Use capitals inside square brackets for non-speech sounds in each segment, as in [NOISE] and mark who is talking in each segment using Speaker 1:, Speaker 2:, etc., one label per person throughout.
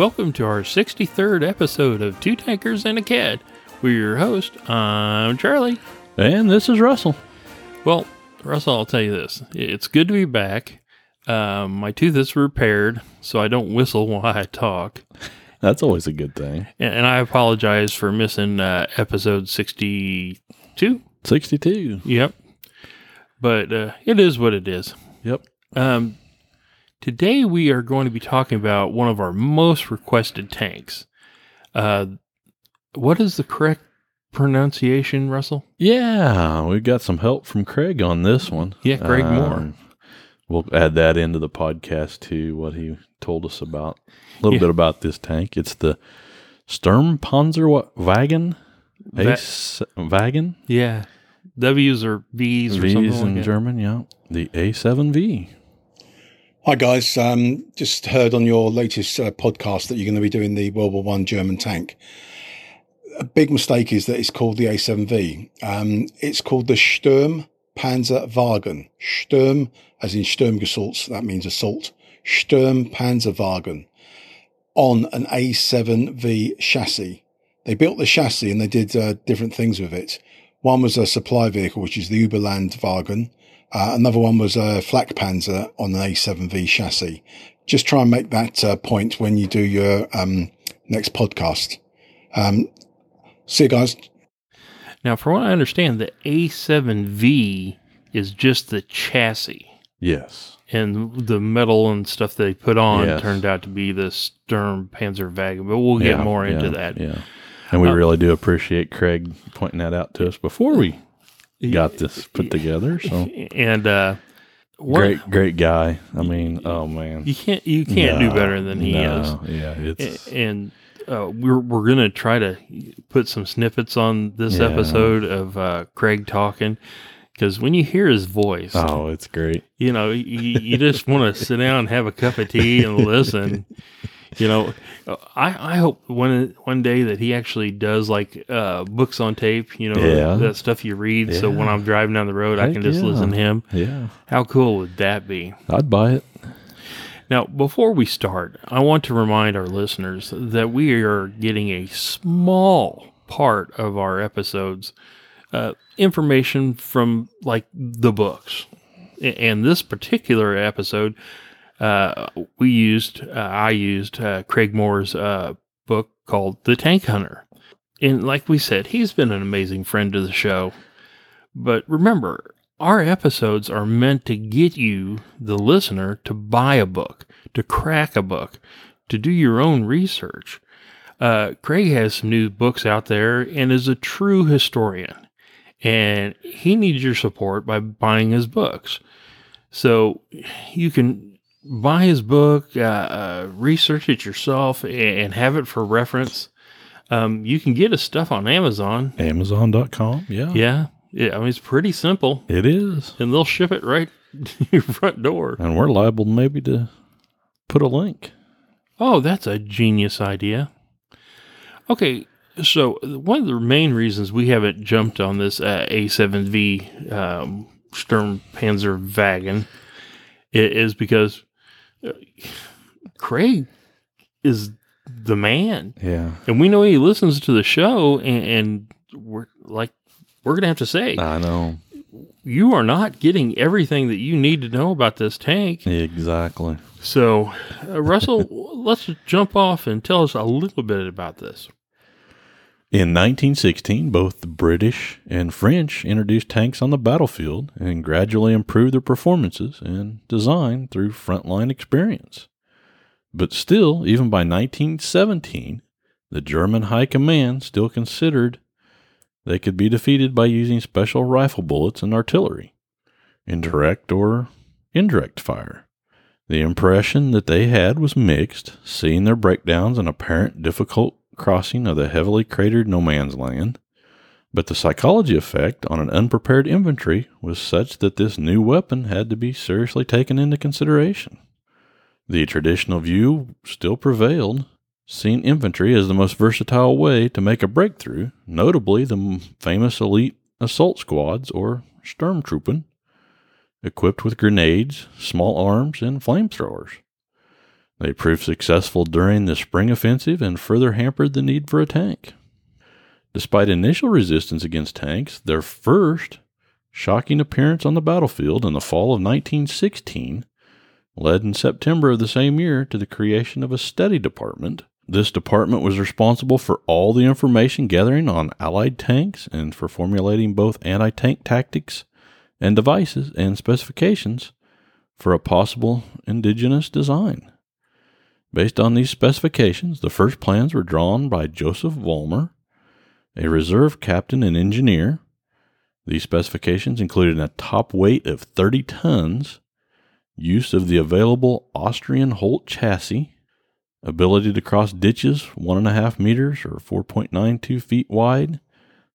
Speaker 1: Welcome to our 63rd episode of Two Tankers and a Cat. We're your host. I'm Charlie.
Speaker 2: And this is Russell.
Speaker 1: Well, Russell, I'll tell you this. It's good to be back. Um, my tooth is repaired, so I don't whistle [LAUGHS] while I talk.
Speaker 2: That's always a good thing.
Speaker 1: And, and I apologize for missing uh, episode 62.
Speaker 2: 62.
Speaker 1: Yep. But uh, it is what it is.
Speaker 2: Yep.
Speaker 1: Um, today we are going to be talking about one of our most requested tanks. Uh, what is the correct pronunciation, Russell?
Speaker 2: Yeah, we got some help from Craig on this one.
Speaker 1: Yeah, Craig Moore.
Speaker 2: We'll add that into the podcast too, what he told us about. A little
Speaker 1: Yeah.
Speaker 2: bit about this tank. It's the Sturmpanzerwagen.
Speaker 1: Va-
Speaker 2: Ace Wagen.
Speaker 1: Yeah. W's or V's or
Speaker 2: V's
Speaker 1: something
Speaker 2: in
Speaker 1: like that.
Speaker 2: German, yeah. The A7V.
Speaker 3: Hi guys, um, just heard on your latest uh, podcast that you're going to be doing the World War One German tank. A big mistake is that it's called the A7V. Um, it's called the Sturm Panzerwagen. Sturm, as in Sturmgeschütz, that means assault. Sturm Panzerwagen on an A7V chassis. They built the chassis and they did uh, different things with it. One was a supply vehicle, which is the Uberlandwagen. Uh, another one was a flak panzer on an A7V chassis. Just try and make that uh, point when you do your um, next podcast. Um, see you guys.
Speaker 1: Now, from what I understand, the A7V is just the chassis.
Speaker 2: Yes.
Speaker 1: And the metal and stuff they put on
Speaker 2: Yes.
Speaker 1: turned out to be the Sturm Panzerwagen, but we'll get
Speaker 2: Yeah,
Speaker 1: more into
Speaker 2: yeah,
Speaker 1: that.
Speaker 2: Yeah. And we
Speaker 1: Uh,
Speaker 2: really do appreciate Craig pointing that out to us before we got this put together. So
Speaker 1: And uh,
Speaker 2: great, great guy. I mean, oh man,
Speaker 1: You can't you can't do better than he
Speaker 2: no,
Speaker 1: is.
Speaker 2: Yeah, it's
Speaker 1: And uh, we're we're gonna try to put some snippets on this
Speaker 2: Yeah.
Speaker 1: episode of uh, Craig talking because when you hear his voice,
Speaker 2: oh, it's great.
Speaker 1: you know you, you just want to [LAUGHS] sit down and have a cup of tea and listen. You know, I I hope one one day that he actually does like uh, books on tape. You know,
Speaker 2: Yeah.
Speaker 1: that stuff you read. So when I'm driving down the road, I can just
Speaker 2: yeah.
Speaker 1: listen to him.
Speaker 2: Yeah,
Speaker 1: How cool would that be?
Speaker 2: I'd buy it.
Speaker 1: Now, before we start, I want to remind our listeners that we are getting a small part of our episodes uh, information from like the books. And this particular episode, uh, we used, uh, I used uh, Craig Moore's uh, book called The Tank Hunter. And like we said, he's been an amazing friend to the show. But remember, our episodes are meant to get you, the listener, to buy a book, to crack a book, to do your own research. Uh, Craig has some new books out there and is a true historian. And he needs your support by buying his books. So you can buy his book, uh, uh, research it yourself, and have it for reference. Um, you can get his stuff on Amazon.
Speaker 2: Amazon.com. Yeah,
Speaker 1: Yeah. Yeah. I mean, it's pretty simple
Speaker 2: it is.
Speaker 1: and they'll ship it right to [LAUGHS] your front door.
Speaker 2: And we're liable maybe to put a link.
Speaker 1: Oh, that's a genius idea. Okay, so one of the main reasons we haven't jumped on this uh, A7V um, Sturm Panzer Wagen i- is because uh, Craig is the man,
Speaker 2: Yeah,
Speaker 1: and we know he listens to the show, and, and we're like, we're gonna have to say
Speaker 2: I know
Speaker 1: you are not getting everything that you need to know about this tank.
Speaker 2: exactly.
Speaker 1: So, uh, Russell, [LAUGHS] let's jump off and tell us a little bit about this.
Speaker 2: In 1916, both the British and French introduced tanks on the battlefield and gradually improved their performances and design through frontline experience. But still, even by 1917, the German High Command still considered they could be defeated by using special rifle bullets and artillery, in direct or indirect fire. The impression that they had was mixed, seeing their breakdowns and apparent difficult crossing of the heavily cratered no man's land. But the psychology effect on an unprepared infantry was such that this new weapon had to be seriously taken into consideration. The traditional view still prevailed, seeing infantry as the most versatile way to make a breakthrough, notably the famous elite assault squads or Sturmtruppen, equipped with grenades, small arms, and flamethrowers. They proved successful during the spring offensive and further hampered the need for a tank. Despite initial resistance against tanks, their first shocking appearance on the battlefield in the fall of 1916 led in September of the same year to the creation of a study department. This department was responsible for all the information gathering on Allied tanks and for formulating both anti tank tactics and devices and specifications for a possible indigenous design. Based on these specifications, the first plans were drawn by Joseph Vollmer, a reserve captain and engineer. These specifications included a top weight of 30 tons, use of the available Austrian Holt chassis, ability to cross ditches 1.5 meters or 4.92 feet wide,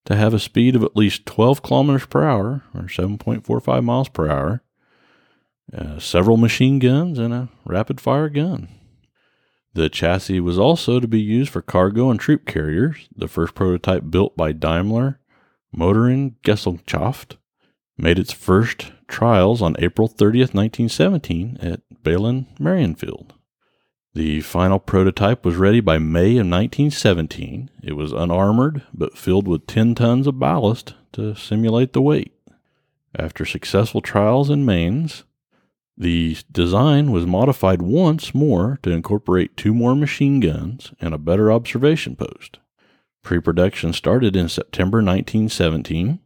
Speaker 2: to have a speed of at least 12 kilometers per hour or 7.45 miles per hour, uh, several machine guns, and a rapid fire gun. The chassis was also to be used for cargo and troop carriers, the first prototype built by Daimler Motoren Gesellschaft made its first trials on April 30th, 1917 at Berlin Marienfeld. The final prototype was ready by May of 1917. It was unarmored but filled with 10 tons of ballast to simulate the weight. After successful trials in Mainz, the design was modified once more to incorporate two more machine guns and a better observation post. Pre production started in September 1917.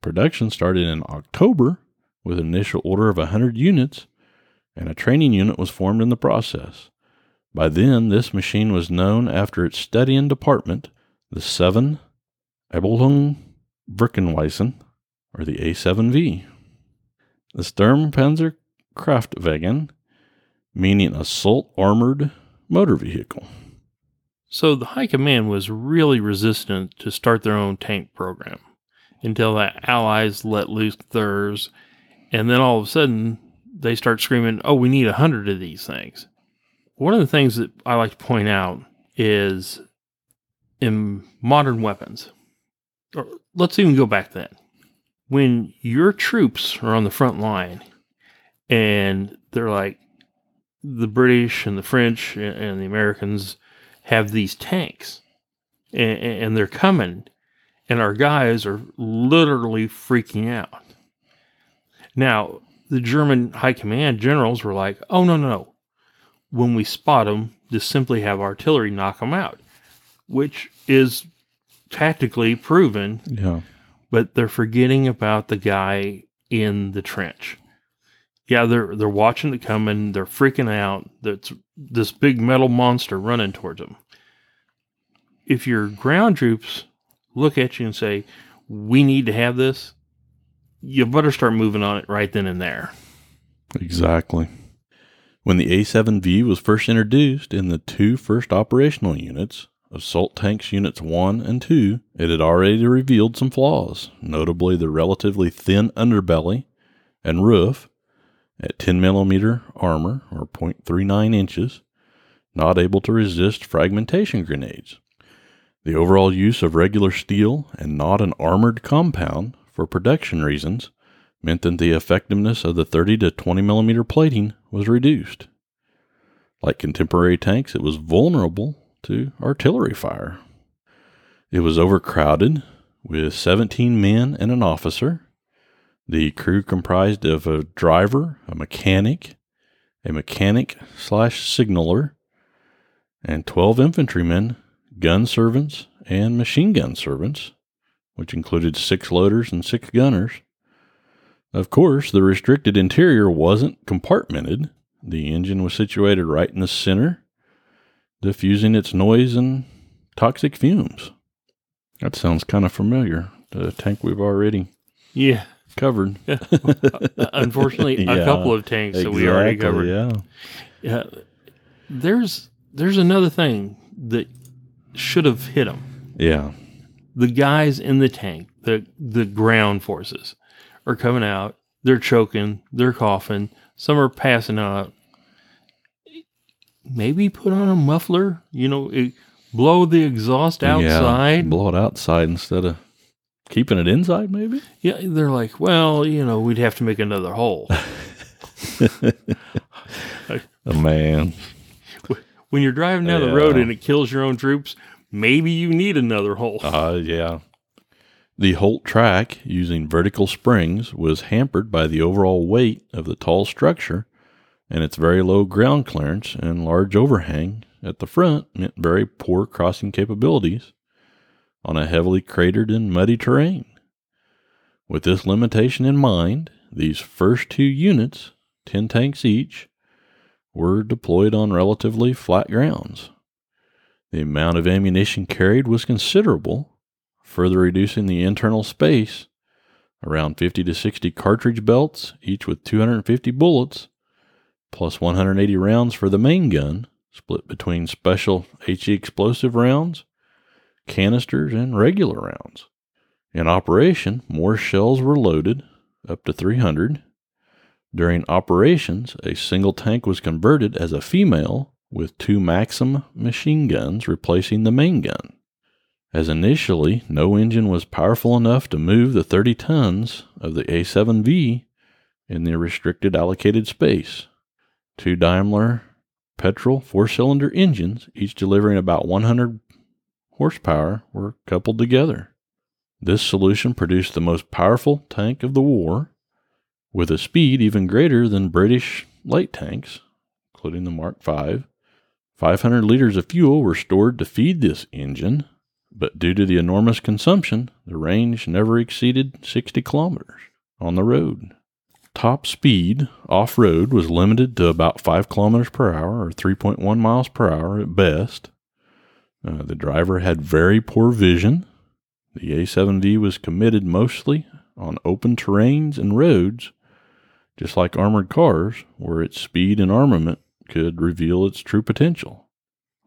Speaker 2: Production started in October with an initial order of 100 units, and a training unit was formed in the process. By then, this machine was known after its study studying department, the 7 Abteilung Verkehrswesen, or the A7V. The Sturmpanzer Kraftwagen, meaning assault armored motor vehicle.
Speaker 1: So the High Command was really resistant to start their own tank program until the Allies let loose theirs, and then all of a sudden they start screaming, "Oh, we need a hundred of these things." One of the things that I like to point out is in modern weapons, or let's even go back then, when your troops are on the front line and they're like the British and the French and the Americans have these tanks and, and they're coming and our guys are literally freaking out. Now, the German high command generals were like, "Oh no, no, no. When we spot them, just simply have artillery knock them out." Which is tactically proven.
Speaker 2: Yeah.
Speaker 1: But they're forgetting about the guy in the trench yeah, they're they're watching it coming. They're freaking out. That's this big metal monster running towards them. If your ground troops look at you and say, "We need to have this," you better start moving on it right then and there.
Speaker 2: Exactly. When the A7V was first introduced in the two first operational units, Assault Tanks Units 1 and 2, it had already revealed some flaws, notably the relatively thin underbelly and roof at 10 millimeter armor or 0.39 inches, not able to resist fragmentation grenades. The overall use of regular steel and not an armored compound for production reasons meant that the effectiveness of the 30 to 20 millimeter plating was reduced. Like contemporary tanks, it was vulnerable to artillery fire. It was overcrowded with 17 men and an officer the crew comprised of a driver, a mechanic, a mechanic slash signaler, and 12 infantrymen, gun servants, and machine gun servants, which included six loaders and six gunners. Of course, the restricted interior wasn't compartmented. The engine was situated right in the center, diffusing its noise and toxic fumes. That sounds kind of familiar. The tank we've already
Speaker 1: yeah
Speaker 2: covered.
Speaker 1: Uh, unfortunately, a [LAUGHS] couple of tanks that we already covered.
Speaker 2: Yeah.
Speaker 1: Yeah. There's there's another thing that should have hit them.
Speaker 2: Yeah.
Speaker 1: The guys in the tank, the the ground forces, are coming out. They're choking. They're coughing. Some are passing out. maybe put on a muffler. You know, it, blow the exhaust outside.
Speaker 2: Yeah, blow it outside instead of keeping it inside, maybe?
Speaker 1: Yeah, they're like, well, you know, we'd have to make another hole. [LAUGHS]
Speaker 2: a man.
Speaker 1: when you're driving down the road and it kills your own troops, maybe you need another hole.
Speaker 2: Uh, yeah. The Holt track using vertical springs was hampered by the overall weight of the tall structure and its very low ground clearance and large overhang at the front meant very poor crossing capabilities on a heavily cratered and muddy terrain. With this limitation in mind, these first two units, 10 tanks each, were deployed on relatively flat grounds. The amount of ammunition carried was considerable, further reducing the internal space around 50 to 60 cartridge belts, each with 250 bullets, plus 180 rounds for the main gun, split between special HE explosive rounds, canisters, and regular rounds. In operation, more shells were loaded, up to 300. During operations, a single tank was converted as a female with two Maxim machine guns replacing the main gun. As initially no engine was powerful enough to move the 30 tons of the A7V in the restricted allocated space. Two Daimler petrol four cylinder engines, each delivering about 100 horsepower, were coupled together. This solution produced the most powerful tank of the war, with a speed even greater than British light tanks, including the Mark V. 500 liters of fuel were stored to feed this engine, but due to the enormous consumption, the range never exceeded 60 kilometers on the road. Top speed off road was limited to about 5 kilometers per hour or 3.1 miles per hour at best. Uh, the driver had very poor vision. The A7V was committed mostly on open terrains and roads, just like armored cars, where its speed and armament could reveal its true potential.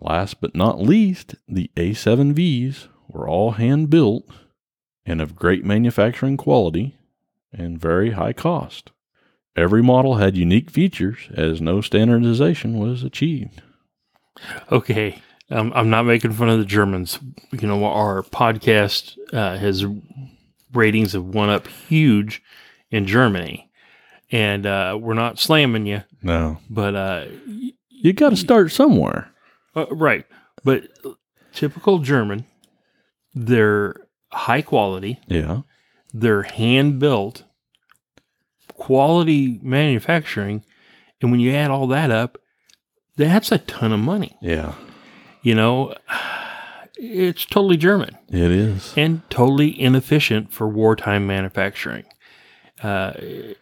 Speaker 2: Last but not least, the A7Vs were all hand built and of great manufacturing quality and very high cost. Every model had unique features as no standardization was achieved.
Speaker 1: Okay. Um, I'm not making fun of the Germans. You know, our podcast uh, has ratings have went up huge in Germany. And uh, we're not slamming you,
Speaker 2: No.
Speaker 1: but uh,
Speaker 2: You got to start somewhere.
Speaker 1: Uh, right. But typical German, they're high quality,
Speaker 2: Yeah.
Speaker 1: they're hand built, quality manufacturing. And when you add all that up, that's a ton of money.
Speaker 2: Yeah.
Speaker 1: You know, it's totally German
Speaker 2: It is.
Speaker 1: and totally inefficient for wartime manufacturing. Uh,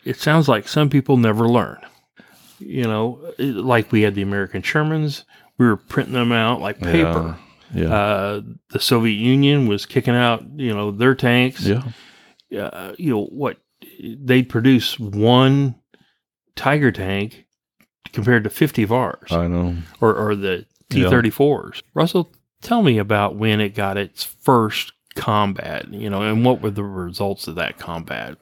Speaker 1: it sounds like some people never learn. You know, like we had the American Shermans, we were printing them out like paper.
Speaker 2: Yeah.
Speaker 1: Uh, the Soviet Union was kicking out, you know, their tanks.
Speaker 2: yeah.
Speaker 1: Uh, you know what? They'd produce one Tiger tank compared to fifty of ours,
Speaker 2: I know.
Speaker 1: or, or the T thirty fours. Russell, tell me about when it got its first combat. You know, and what were the results of that combat?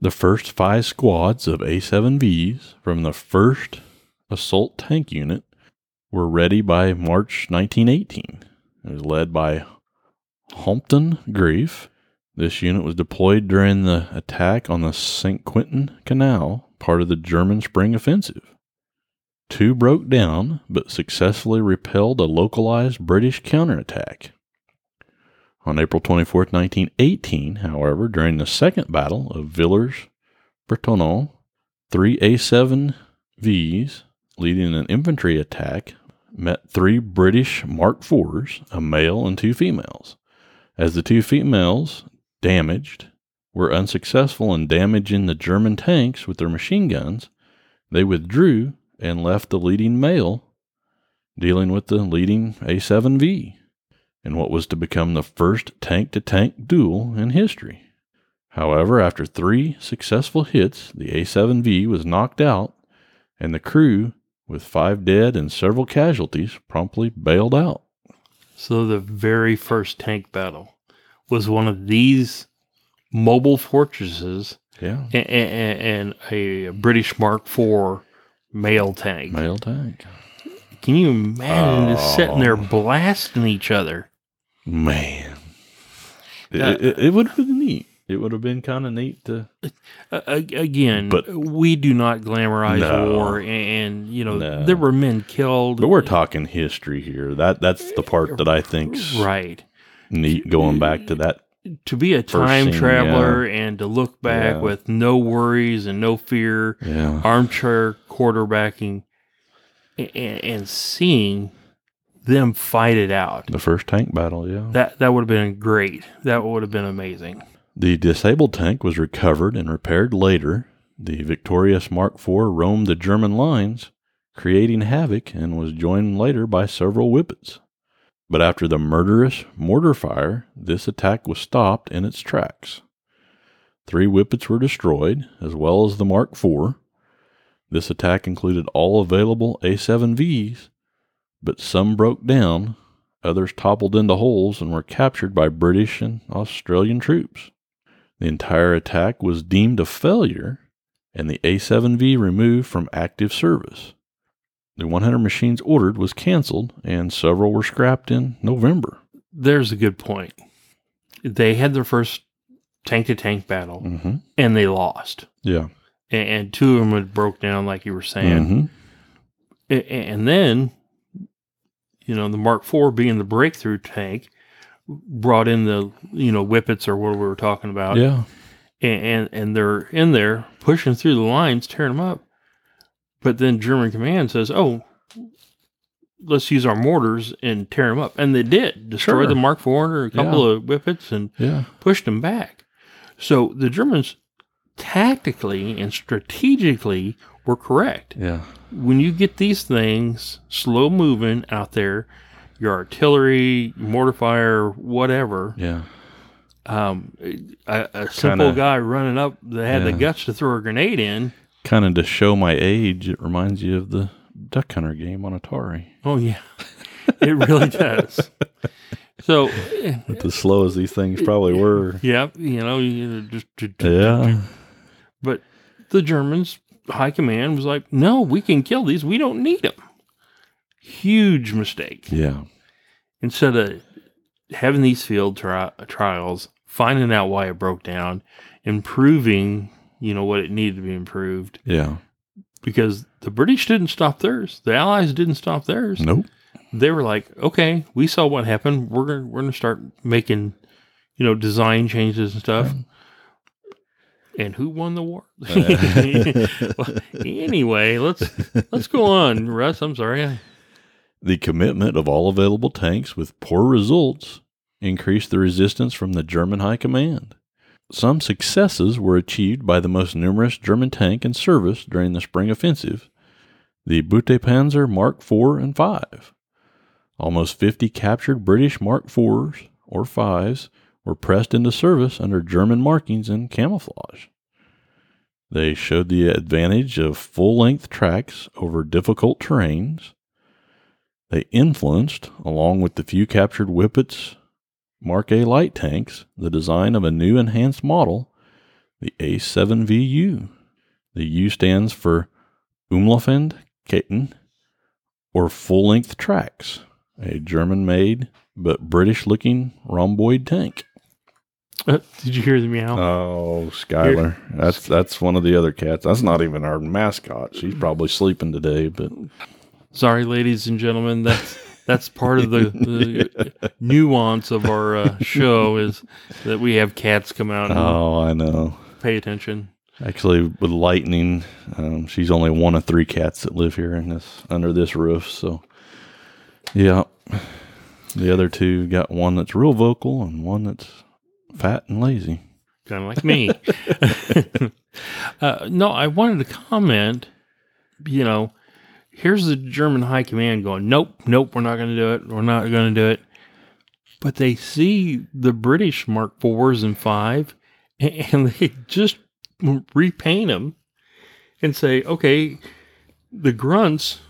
Speaker 2: The first five squads of A7Vs from the 1st Assault Tank Unit were ready by March 1918. It was led by Hauptmann Greiff. This unit was deployed during the attack on the St. Quentin Canal, part of the German Spring Offensive. Two broke down, but successfully repelled a localized British counterattack. On April 24, 1918, however, during the Second Battle of Villers Bretonneux, three A7Vs leading an infantry attack met three British Mark IVs, a male and two females. As the two females, damaged, were unsuccessful in damaging the German tanks with their machine guns, they withdrew and left the leading male dealing with the leading A7V in what was to become the first tank to tank duel in history. However, after three successful hits, the A7V was knocked out, and the crew, with five dead and several casualties, promptly bailed out.
Speaker 1: So the very first tank battle was one of these mobile fortresses
Speaker 2: Yeah.
Speaker 1: and, and, and a British Mark IV mail tank.
Speaker 2: Mail tank.
Speaker 1: Can you imagine just sitting there
Speaker 2: Oh.
Speaker 1: blasting each other?
Speaker 2: Man, it, it, it would have been neat. It would have been kind of neat to.
Speaker 1: Uh, again,
Speaker 2: But-
Speaker 1: we do not glamorize
Speaker 2: No.
Speaker 1: war, and, you know
Speaker 2: No.
Speaker 1: there were men killed.
Speaker 2: But we're talking history here. That that's the part that I think's
Speaker 1: right
Speaker 2: neat. Going back to that.
Speaker 1: to be a time
Speaker 2: scene,
Speaker 1: traveler and to look back
Speaker 2: Yeah.
Speaker 1: with no worries and no fear,
Speaker 2: Yeah.
Speaker 1: armchair quarterbacking, and, and seeing them fight it out.
Speaker 2: The first tank battle. Yeah.
Speaker 1: That that would have been great. That would have been amazing.
Speaker 2: The disabled tank was recovered and repaired later. The victorious Mark IV roamed the German lines, creating havoc, and was joined later by several Whippets. But after the murderous mortar fire, this attack was stopped in its tracks. Three Whippets were destroyed, as well as the Mark IV. This attack included all available A7Vs, but some broke down, others toppled into holes and were captured by British and Australian troops. The entire attack was deemed a failure and the A7V removed from active service. The 100 machines ordered was canceled and several were scrapped in November.
Speaker 1: There's a good point. They had their first tank to tank battle
Speaker 2: Mm-hmm.
Speaker 1: and they lost.
Speaker 2: Yeah.
Speaker 1: And, and two of them had broke down, like you were saying.
Speaker 2: Mhm.
Speaker 1: A- And then, you know, the Mark IV being the breakthrough tank brought in the, you know, whippets or what we were talking about.
Speaker 2: Yeah.
Speaker 1: And, and, and they're in there pushing through the lines, tearing them up. But then German command says, oh, let's use our mortars and tear them up. And they did destroy
Speaker 2: Sure.
Speaker 1: the Mark IV or a couple of whippets and
Speaker 2: Yeah.
Speaker 1: pushed them back. So the Germans tactically and strategically were correct
Speaker 2: Yeah.
Speaker 1: when you get these things slow moving out there, your artillery, mortar fire, whatever,
Speaker 2: Yeah.
Speaker 1: um, a, a simple
Speaker 2: Kinda-
Speaker 1: guy running up that had the
Speaker 2: Yeah.
Speaker 1: guts to throw a grenade in.
Speaker 2: Kind of to show my age, it reminds you of the Duck Hunter game on Atari.
Speaker 1: Oh yeah, [LAUGHS] it really does. So, [LAUGHS] eh,
Speaker 2: as slow as these things probably were.
Speaker 1: yeah, you know, you just,
Speaker 2: Yeah.
Speaker 1: but the Germans high command was like, no, we can kill these. We don't need them. Huge mistake.
Speaker 2: Yeah.
Speaker 1: instead of having these field tri- trials, finding out why it broke down, improving, you know, what it needed to be improved,
Speaker 2: Yeah.
Speaker 1: because the British didn't stop theirs, the Allies didn't stop theirs.
Speaker 2: Nope.
Speaker 1: They were like, okay, we saw what happened. We're gonna we're gonna start making, you know, design changes and stuff. And who won the war? [LAUGHS] [LAUGHS] Well, anyway, let's let's go on, Russ. I'm sorry.
Speaker 2: The commitment of all available tanks with poor results increased the resistance from the German High Command. Some successes were achieved by the most numerous German tank in service during the spring offensive, the Beutepanzer Mark IV and V. Almost 50 captured British Mark IVs or 5s were pressed into service under German markings and camouflage. They showed the advantage of full length tracks over difficult terrains. They influenced, along with the few captured Whippets Mark A light tanks, the design of a new enhanced model, the A7VU. The U stands for Umlaufend Ketten, or full length tracks, a German made but British looking rhomboid tank.
Speaker 1: Uh, did you hear the meow?
Speaker 2: Oh, Skylar. That's that's one of the other cats. That's not even our mascot. She's probably sleeping today, but
Speaker 1: Sorry, ladies and gentlemen. That's that's part of the, the [LAUGHS] nuance of our uh, show is that we have cats come out
Speaker 2: oh, I know.
Speaker 1: pay attention.
Speaker 2: Actually, with Lightning, um, she's only one of three cats that live here in this under this roof. So, yeah, the other two got one that's real vocal and one that's fat and lazy.
Speaker 1: Kind of like me. [LAUGHS] [LAUGHS] uh, no, I wanted to comment. You know, here's the German high command going, nope, nope, we're not going to do it. We're not going to do it. But they see the British Mark fours and five, [LAUGHS] and they just repaint them and say, okay, the grunts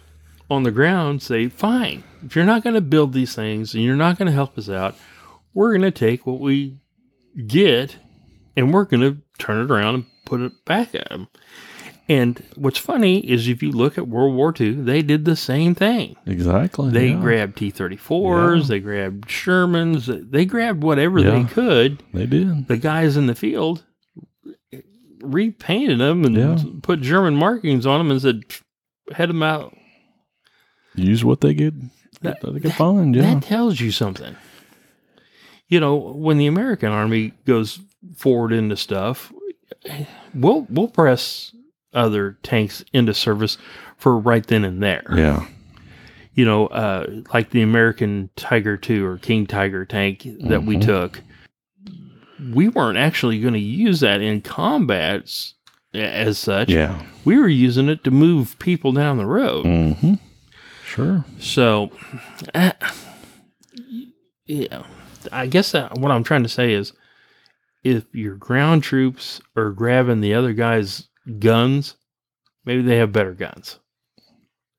Speaker 1: on the ground say, fine, if you're not going to build these things and you're not going to help us out, we're going to take what we get and we're going to turn it around and put it back at them. And what's funny is if you look at World War II, they did the same thing.
Speaker 2: Exactly.
Speaker 1: They
Speaker 2: yeah.
Speaker 1: grabbed T 34s,
Speaker 2: Yeah.
Speaker 1: they grabbed Shermans, they grabbed whatever they could.
Speaker 2: They did.
Speaker 1: The guys in the field repainted them and
Speaker 2: Yeah.
Speaker 1: put German markings on them and said, head them out.
Speaker 2: Use what they get.
Speaker 1: That-
Speaker 2: they could find. Yeah.
Speaker 1: That tells you something. You know, when the American army goes forward into stuff, we'll we'll press other tanks into service for right then and there.
Speaker 2: yeah.
Speaker 1: You know, uh, like the American Tiger II or King Tiger tank that we
Speaker 2: Mhm.
Speaker 1: took. We weren't actually going to use that in combats as such.
Speaker 2: Yeah.
Speaker 1: We were using it to move people down the road.
Speaker 2: Mm-hmm. Sure.
Speaker 1: So, uh, yeah, I guess that, what I'm trying to say is, if your ground troops are grabbing the other guy's guns, maybe they have better guns.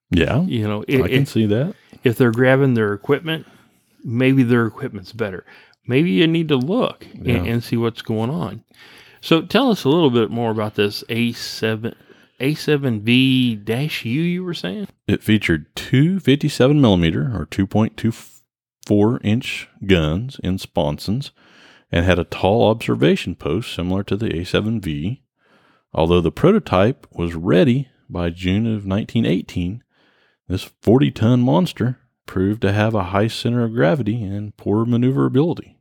Speaker 2: Yeah.
Speaker 1: You know,
Speaker 2: I
Speaker 1: i-
Speaker 2: can
Speaker 1: if,
Speaker 2: see that.
Speaker 1: if they're grabbing their equipment, maybe their equipment's better. Maybe you need to look
Speaker 2: Yeah.
Speaker 1: and, and see what's going on. So, tell us a little bit more about this A7 A7V dash U. You were saying?
Speaker 2: It featured two 57 millimeter or 2.24 inch guns in sponsons and had a tall observation post similar to the A7V. Although the prototype was ready by June of 1918, this 40 ton monster proved to have a high center of gravity and poor maneuverability.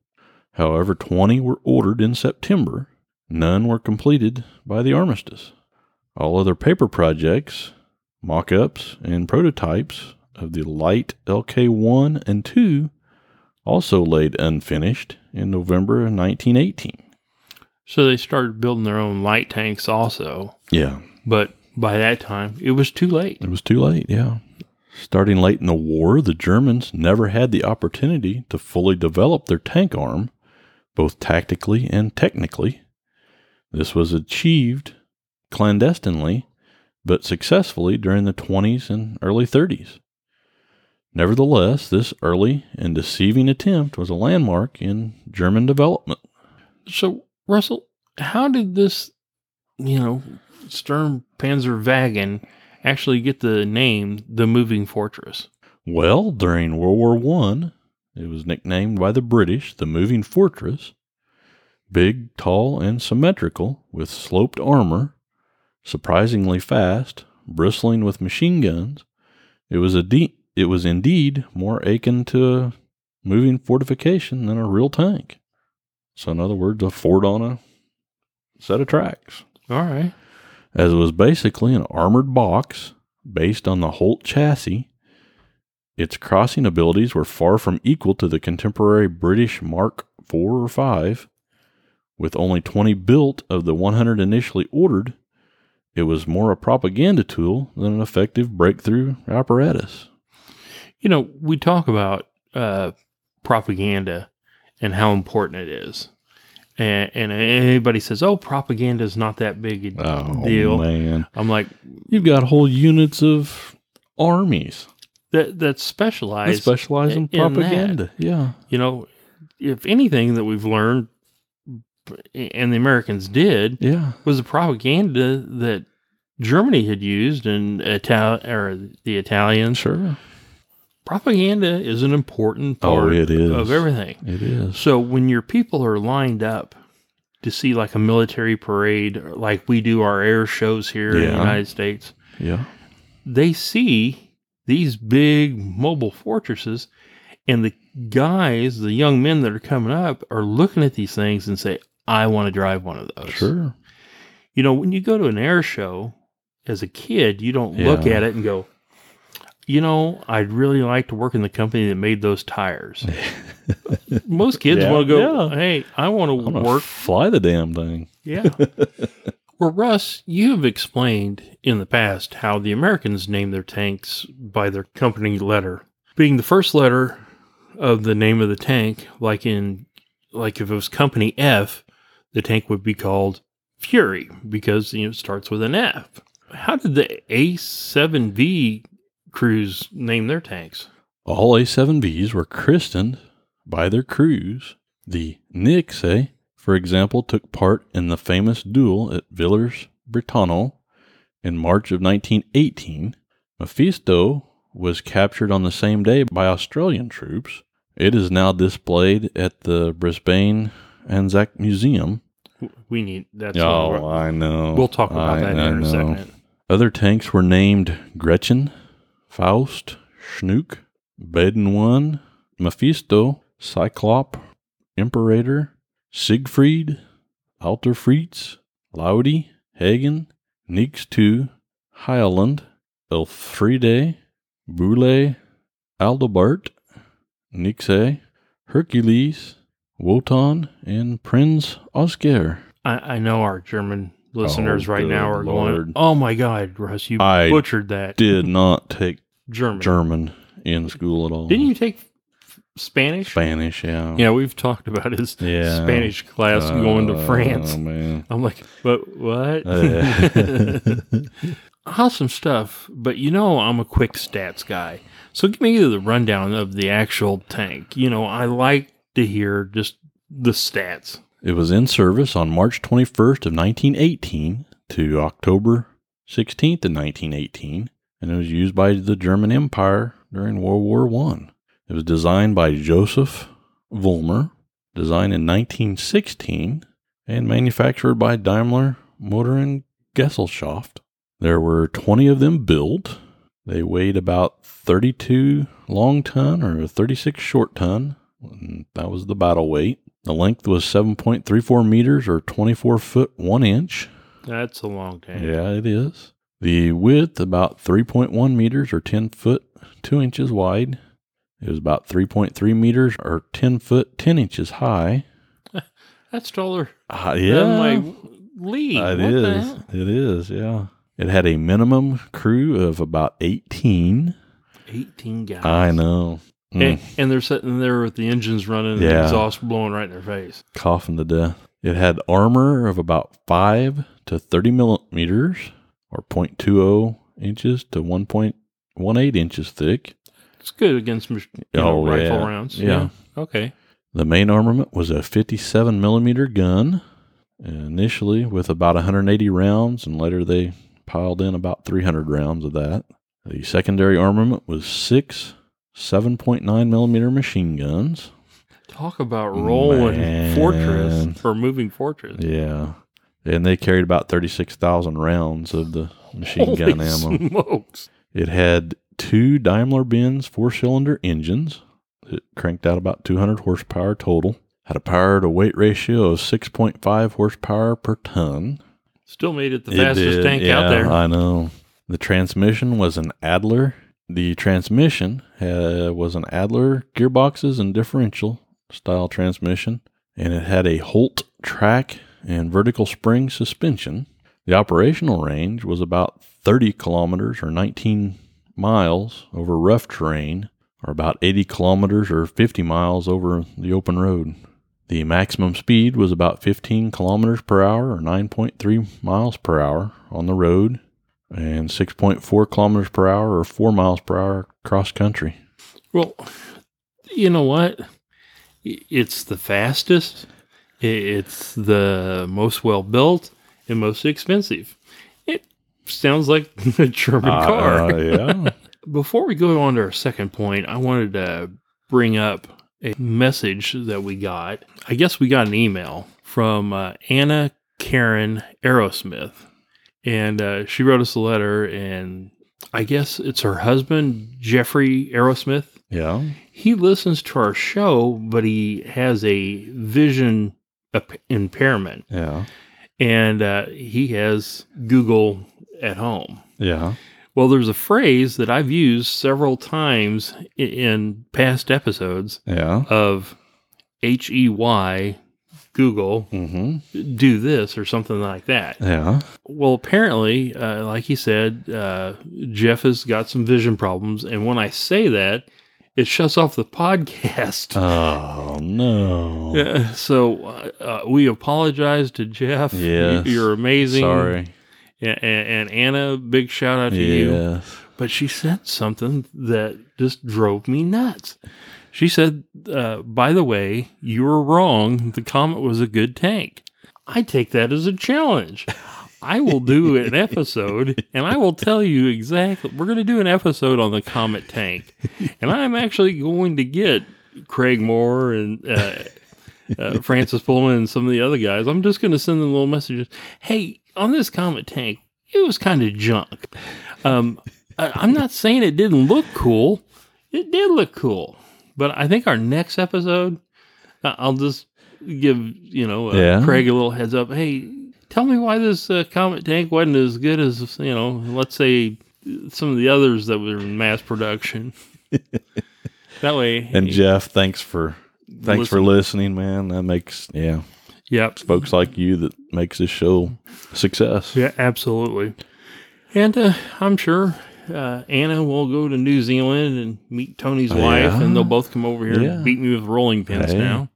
Speaker 2: However, 20 were ordered in September. None were completed by the armistice. All other paper projects mock ups and prototypes of the light LK1 and 2 also laid unfinished in November of 1918.
Speaker 1: So they started building their own light tanks also,
Speaker 2: Yeah,
Speaker 1: but by that time it was too late.
Speaker 2: it was too late, yeah. Starting late in the war, the Germans never had the opportunity to fully develop their tank arm, both tactically and technically. This was achieved clandestinely, but successfully during the 20s and early 30s. Nevertheless, this early and deceiving attempt was a landmark in German development.
Speaker 1: So Russell, how did this, you know, Sturm Panzerwagen actually get the name the Moving Fortress?
Speaker 2: Well, during World War One, it was nicknamed by the British the Moving Fortress. Big, tall, and symmetrical, with sloped armor, surprisingly fast, bristling with machine guns, it was a de- it was indeed more akin to a moving fortification than a real tank. So, in other words, a fort on a set of tracks
Speaker 1: All right.
Speaker 2: as it was basically an armored box based on the Holt chassis. Its crossing abilities were far from equal to the contemporary British Mark IV or V. With only 20 built of the 100 initially ordered, it was more a propaganda tool than an effective breakthrough apparatus.
Speaker 1: You know, we talk about uh, propaganda and how important it is. And, and anybody says, oh, propaganda is not that big a
Speaker 2: Oh,
Speaker 1: deal.
Speaker 2: man.
Speaker 1: I'm like,
Speaker 2: You've got whole units of armies
Speaker 1: that,
Speaker 2: that
Speaker 1: specialized.
Speaker 2: specialize in
Speaker 1: in that.
Speaker 2: propaganda. Yeah.
Speaker 1: you know, if anything that we've learned, and the Americans did,
Speaker 2: Yeah.
Speaker 1: was the propaganda that Germany had used and Ital- or the Italians.
Speaker 2: Sure.
Speaker 1: Propaganda is an important oh, part
Speaker 2: Oh, it is.
Speaker 1: of everything.
Speaker 2: It is.
Speaker 1: So when your people are lined up to see like a military parade, like we do our air shows here in the United States,
Speaker 2: Yeah.
Speaker 1: they see these big mobile fortresses and the guys, the young men that are coming up are looking at these things and say, I want to drive one of those.
Speaker 2: Sure.
Speaker 1: You know, when you go to an air show as a kid, you don't look at it and go, you know, I'd really like to work in the company that made those tires. [LAUGHS] Most kids
Speaker 2: Yeah.
Speaker 1: want to go,
Speaker 2: Yeah.
Speaker 1: hey, I want to
Speaker 2: gonna
Speaker 1: work.
Speaker 2: fly the damn thing.
Speaker 1: Yeah. [LAUGHS] well, Russ, you have explained in the past how the Americans name their tanks by their company letter, being the first letter of the name of the tank. Like in, like if it was Company F, the tank would be called Fury because you know it starts with an F. How did the A7V crews name their tanks?
Speaker 2: All A7Vs were christened by their crews. The Nixe, eh, for example, took part in the famous duel at Villers Bretonneux In March of 1918, Mephisto was captured on the same day by Australian troops. It is now displayed at the Brisbane Anzac Museum.
Speaker 1: We need that's.
Speaker 2: Oh, I know.
Speaker 1: we'll talk about
Speaker 2: I-
Speaker 1: that
Speaker 2: I
Speaker 1: in a
Speaker 2: know.
Speaker 1: second.
Speaker 2: Other tanks were named Gretchen, Faust, Schnuck, Baden 1, Mephisto, Cyclop, Imperator, Siegfried, Alter Fritz, Laudi, Hagen, Nix 2, Hyaland, Elfriede, Boule, Aldebart, Nixe, Hercules, Wotan, and Prinz Oscar.
Speaker 1: I, I know our German listeners
Speaker 2: Oh,
Speaker 1: right now are
Speaker 2: Lord.
Speaker 1: going, "Oh my God, Russ, you
Speaker 2: I
Speaker 1: butchered that."
Speaker 2: Did not take
Speaker 1: German.
Speaker 2: German in school at all.
Speaker 1: Didn't you take Spanish?
Speaker 2: Spanish, yeah.
Speaker 1: Yeah, we've talked about his
Speaker 2: Yeah.
Speaker 1: Spanish class going to France.
Speaker 2: Oh, man.
Speaker 1: I'm like, but what?
Speaker 2: Uh, [LAUGHS]
Speaker 1: awesome stuff. But you know, I'm a quick stats guy. So give me the rundown of the actual tank. You know, I like to hear just the stats.
Speaker 2: It was in service on March 21st of 1918 to October 16th of 1918, and it was used by the German Empire during World War One. It was designed by Joseph Vollmer, designed in 1916, and manufactured by Daimler Motoren Gesellschaft. There were 20 of them built. They weighed about 32 long ton or 36 short ton. That was the battle weight. The length was 7.34 meters or 24 foot 1 inch.
Speaker 1: That's a long tank.
Speaker 2: Yeah, it is. The width about 3.1 meters or 10 foot 2 inches wide. It was about 3.3 meters or 10 foot 10 inches high. [LAUGHS]
Speaker 1: That's taller
Speaker 2: Uh,
Speaker 1: than my league.
Speaker 2: it is. It is, yeah. It had a minimum crew of about 18.
Speaker 1: 18 guys.
Speaker 2: I know. Mm,
Speaker 1: And, and they're sitting there with the engines running and the exhaust blowing right in their face.
Speaker 2: coughing to death. It had armor of about 5 to 30 millimeters or 0.20 inches to 1.18 inches thick.
Speaker 1: It's good against you know,
Speaker 2: Oh,
Speaker 1: rifle
Speaker 2: yeah.
Speaker 1: rounds.
Speaker 2: Yeah.
Speaker 1: Okay.
Speaker 2: The main armament was a 57 millimeter gun, initially with about 180 rounds, and later they piled in about 300 rounds of that. The secondary armament was six 7.9 millimeter machine guns.
Speaker 1: Talk about rolling
Speaker 2: Man.
Speaker 1: fortress or moving fortress.
Speaker 2: Yeah. And they carried about 36,000 rounds of the machine gun
Speaker 1: Holy
Speaker 2: ammo.
Speaker 1: smokes.
Speaker 2: It had two Daimler Benz four cylinder engines. It cranked out about 200 horsepower total. Had a power to weight ratio of 6.5 horsepower per ton.
Speaker 1: Still made it the
Speaker 2: It
Speaker 1: fastest
Speaker 2: did,
Speaker 1: tank
Speaker 2: yeah,
Speaker 1: out there.
Speaker 2: I know. The transmission was an Adler. The transmission uh, was an Adler gearboxes and differential style transmission, and it had a Holt track and vertical spring suspension. The operational range was about 30 kilometers or 19 miles over rough terrain, or about 80 kilometers or 50 miles over the open road. The maximum speed was about 15 kilometers per hour or 9.3 miles per hour on the road, and 6.4 kilometers per hour or 4 miles per hour cross country.
Speaker 1: Well, you know what? It's the fastest, it's the most well built, and most expensive. It sounds like [LAUGHS] a German car.
Speaker 2: Uh, yeah. [LAUGHS]
Speaker 1: Before we go on to our second point, I wanted to bring up a message that we got. I guess we got an email from uh, Anna Karen Aerosmith, and uh, she wrote us a letter, and I guess it's her husband, Jeffrey Aerosmith.
Speaker 2: yeah.
Speaker 1: He listens to our show, but he has a vision impairment,
Speaker 2: Yeah.
Speaker 1: and uh, he has Google at home.
Speaker 2: Yeah.
Speaker 1: Well, there's a phrase that I've used several times i- in past episodes
Speaker 2: Yeah.
Speaker 1: of H E Y Google
Speaker 2: Mm-hmm.
Speaker 1: do this or something like that.
Speaker 2: Yeah.
Speaker 1: Well, apparently, uh, like he said, uh, Jeff has got some vision problems, and when I say that, it shuts off the [LAUGHS] podcast.
Speaker 2: Oh no.
Speaker 1: Uh, so uh, uh, we apologize to Jeff.
Speaker 2: Yes.
Speaker 1: You- you're amazing.
Speaker 2: Sorry.
Speaker 1: And, and Anna, big shout out to you.
Speaker 2: Yes.
Speaker 1: But she said something that just drove me nuts. She said, uh, by the way, you were wrong. The Comet was a good tank. I take that as a challenge. I will do an [LAUGHS] episode and I will tell you exactly. We're going to do an episode on the Comet tank. And I'm actually going to get Craig Moore and uh, uh, Francis Pullman and some of the other guys. I'm just going to send them little messages. Hey, on this Comet tank, it was kind of junk. Um, I, I'm not saying it didn't look cool. It did look cool. But I think our next episode, I'll just give, you know, uh,
Speaker 2: Yeah.
Speaker 1: Craig a little heads up. Hey, tell me why this uh, Comet tank wasn't as good as, you know, let's say some of the others that were in mass production. [LAUGHS] that way.
Speaker 2: And Jeff, thanks for thanks for listening, man. That makes yeah,
Speaker 1: Yep.
Speaker 2: folks like you that makes this show a success.
Speaker 1: Yeah, absolutely. And uh, I'm sure uh, Anna will go to New Zealand and meet Tony's
Speaker 2: Oh,
Speaker 1: wife,
Speaker 2: yeah?
Speaker 1: and they'll both come over here
Speaker 2: Yeah.
Speaker 1: and beat me with rolling pins
Speaker 2: Hey.
Speaker 1: now.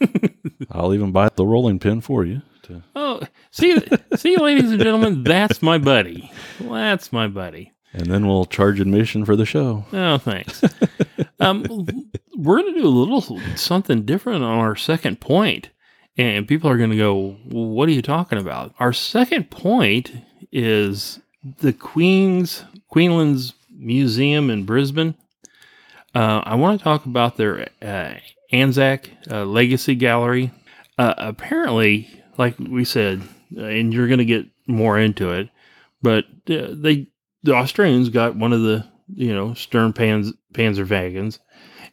Speaker 1: [LAUGHS]
Speaker 2: I'll even buy the rolling pin for you. To,
Speaker 1: Oh, see, see, ladies and gentlemen, that's my buddy. That's my buddy.
Speaker 2: and then we'll charge admission for the show.
Speaker 1: Oh, thanks. um, we're going to do a little something different on our second point, and people are going to go, "What are you talking about?" Our second point is the Queen's Queensland's Museum in Brisbane. Uh, I want to talk about their uh, Anzac uh, Legacy Gallery. Uh, apparently, like we said, uh, and you're going to get more into it, but uh, they the Australians got one of the you know Stern Panz, Panzer wagons,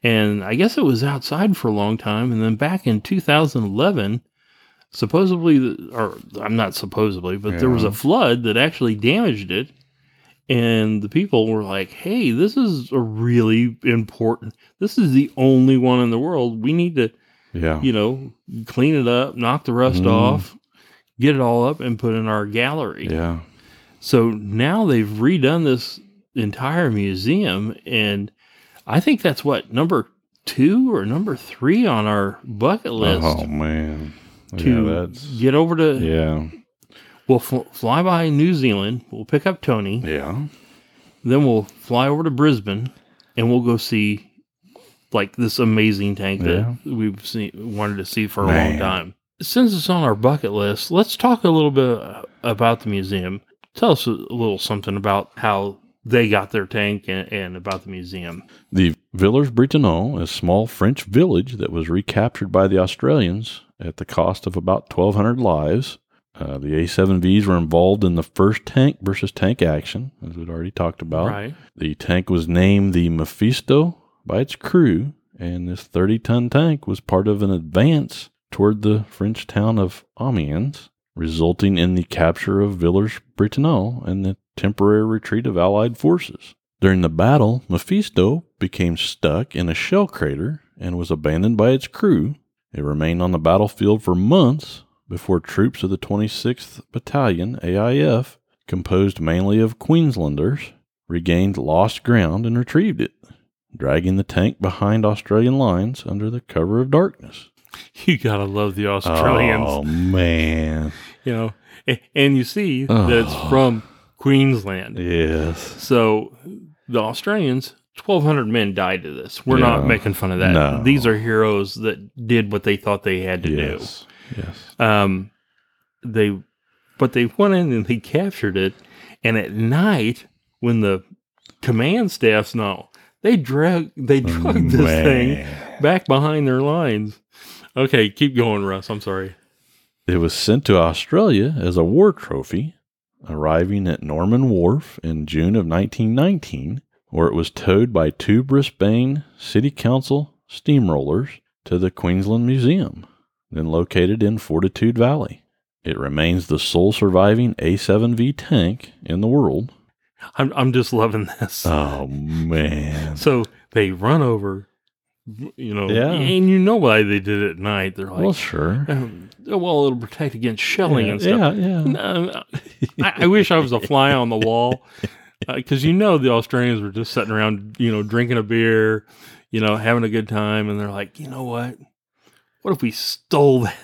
Speaker 1: and I guess it was outside for a long time, and then back in 2011, supposedly, or I'm not supposedly, but there was a flood that actually damaged it, and the people were like, "Hey, this is a really important. This is the only one in the world. We need to."
Speaker 2: Yeah.
Speaker 1: you know, clean it up, knock the rust
Speaker 2: Mhm.
Speaker 1: off, get it all up, and put in our gallery.
Speaker 2: Yeah.
Speaker 1: So now they've redone this entire museum, and I think that's what number two or number three on our bucket list
Speaker 2: Oh man.
Speaker 1: to
Speaker 2: yeah, that's
Speaker 1: get over to.
Speaker 2: yeah.
Speaker 1: We'll fl- fly by New Zealand. We'll pick up Tony.
Speaker 2: Yeah.
Speaker 1: Then we'll fly over to Brisbane, and we'll go see like this amazing tank that we've seen wanted to see for a long time. Since it's on our bucket list, let's talk a little bit about the museum. Tell us a little something about how they got their tank and, and about the museum.
Speaker 2: The Villers Bretonneux, a small French village that was recaptured by the Australians at the cost of about 1,200 lives. Uh, the A7Vs were involved in the first tank versus tank action, as we'd already talked about.
Speaker 1: Right.
Speaker 2: The tank was named the Mephisto by its crew, and this 30 ton tank was part of an advance toward the French town of Amiens, resulting in the capture of Villers Bretonneux and the temporary retreat of Allied forces. During the battle, Mephisto became stuck in a shell crater and was abandoned by its crew. It remained on the battlefield for months before troops of the 26th Battalion, AIF, composed mainly of Queenslanders, regained lost ground and retrieved it, dragging the tank behind Australian lines under the cover of darkness. [LAUGHS]
Speaker 1: You gotta love the Australians,
Speaker 2: Oh, man.
Speaker 1: you know. And you see that it's
Speaker 2: Oh.
Speaker 1: from Queensland.
Speaker 2: Yes.
Speaker 1: So the Australians, 1,200 men died to this. We're not making fun of that.
Speaker 2: No.
Speaker 1: These are heroes that did what they thought they had to
Speaker 2: do. Yes.
Speaker 1: Yes. Um, they, but they went in and they captured it. And at night, when the command staffs know, they drag they drug this thing back behind their lines. Okay, keep going, Russ. I'm sorry.
Speaker 2: It was sent to Australia as a war trophy, arriving at Norman Wharf in June of 1919, where it was towed by two Brisbane City Council steamrollers to the Queensland Museum, then located in Fortitude Valley. It remains the sole surviving A7V tank in the world.
Speaker 1: I'm I'm just loving this.
Speaker 2: Oh, man.
Speaker 1: So they run over, you know,
Speaker 2: Yeah.
Speaker 1: and you know why they did it at night. They're like,
Speaker 2: Well, sure.
Speaker 1: um, oh, well, it'll protect against shelling
Speaker 2: Yeah,
Speaker 1: and stuff.
Speaker 2: yeah, yeah.
Speaker 1: No, I, I wish I was a fly on the wall [LAUGHS] because you know the Australians were just sitting around, you know, drinking a beer, you know, having a good time, and they're like, you know what? What if we stole that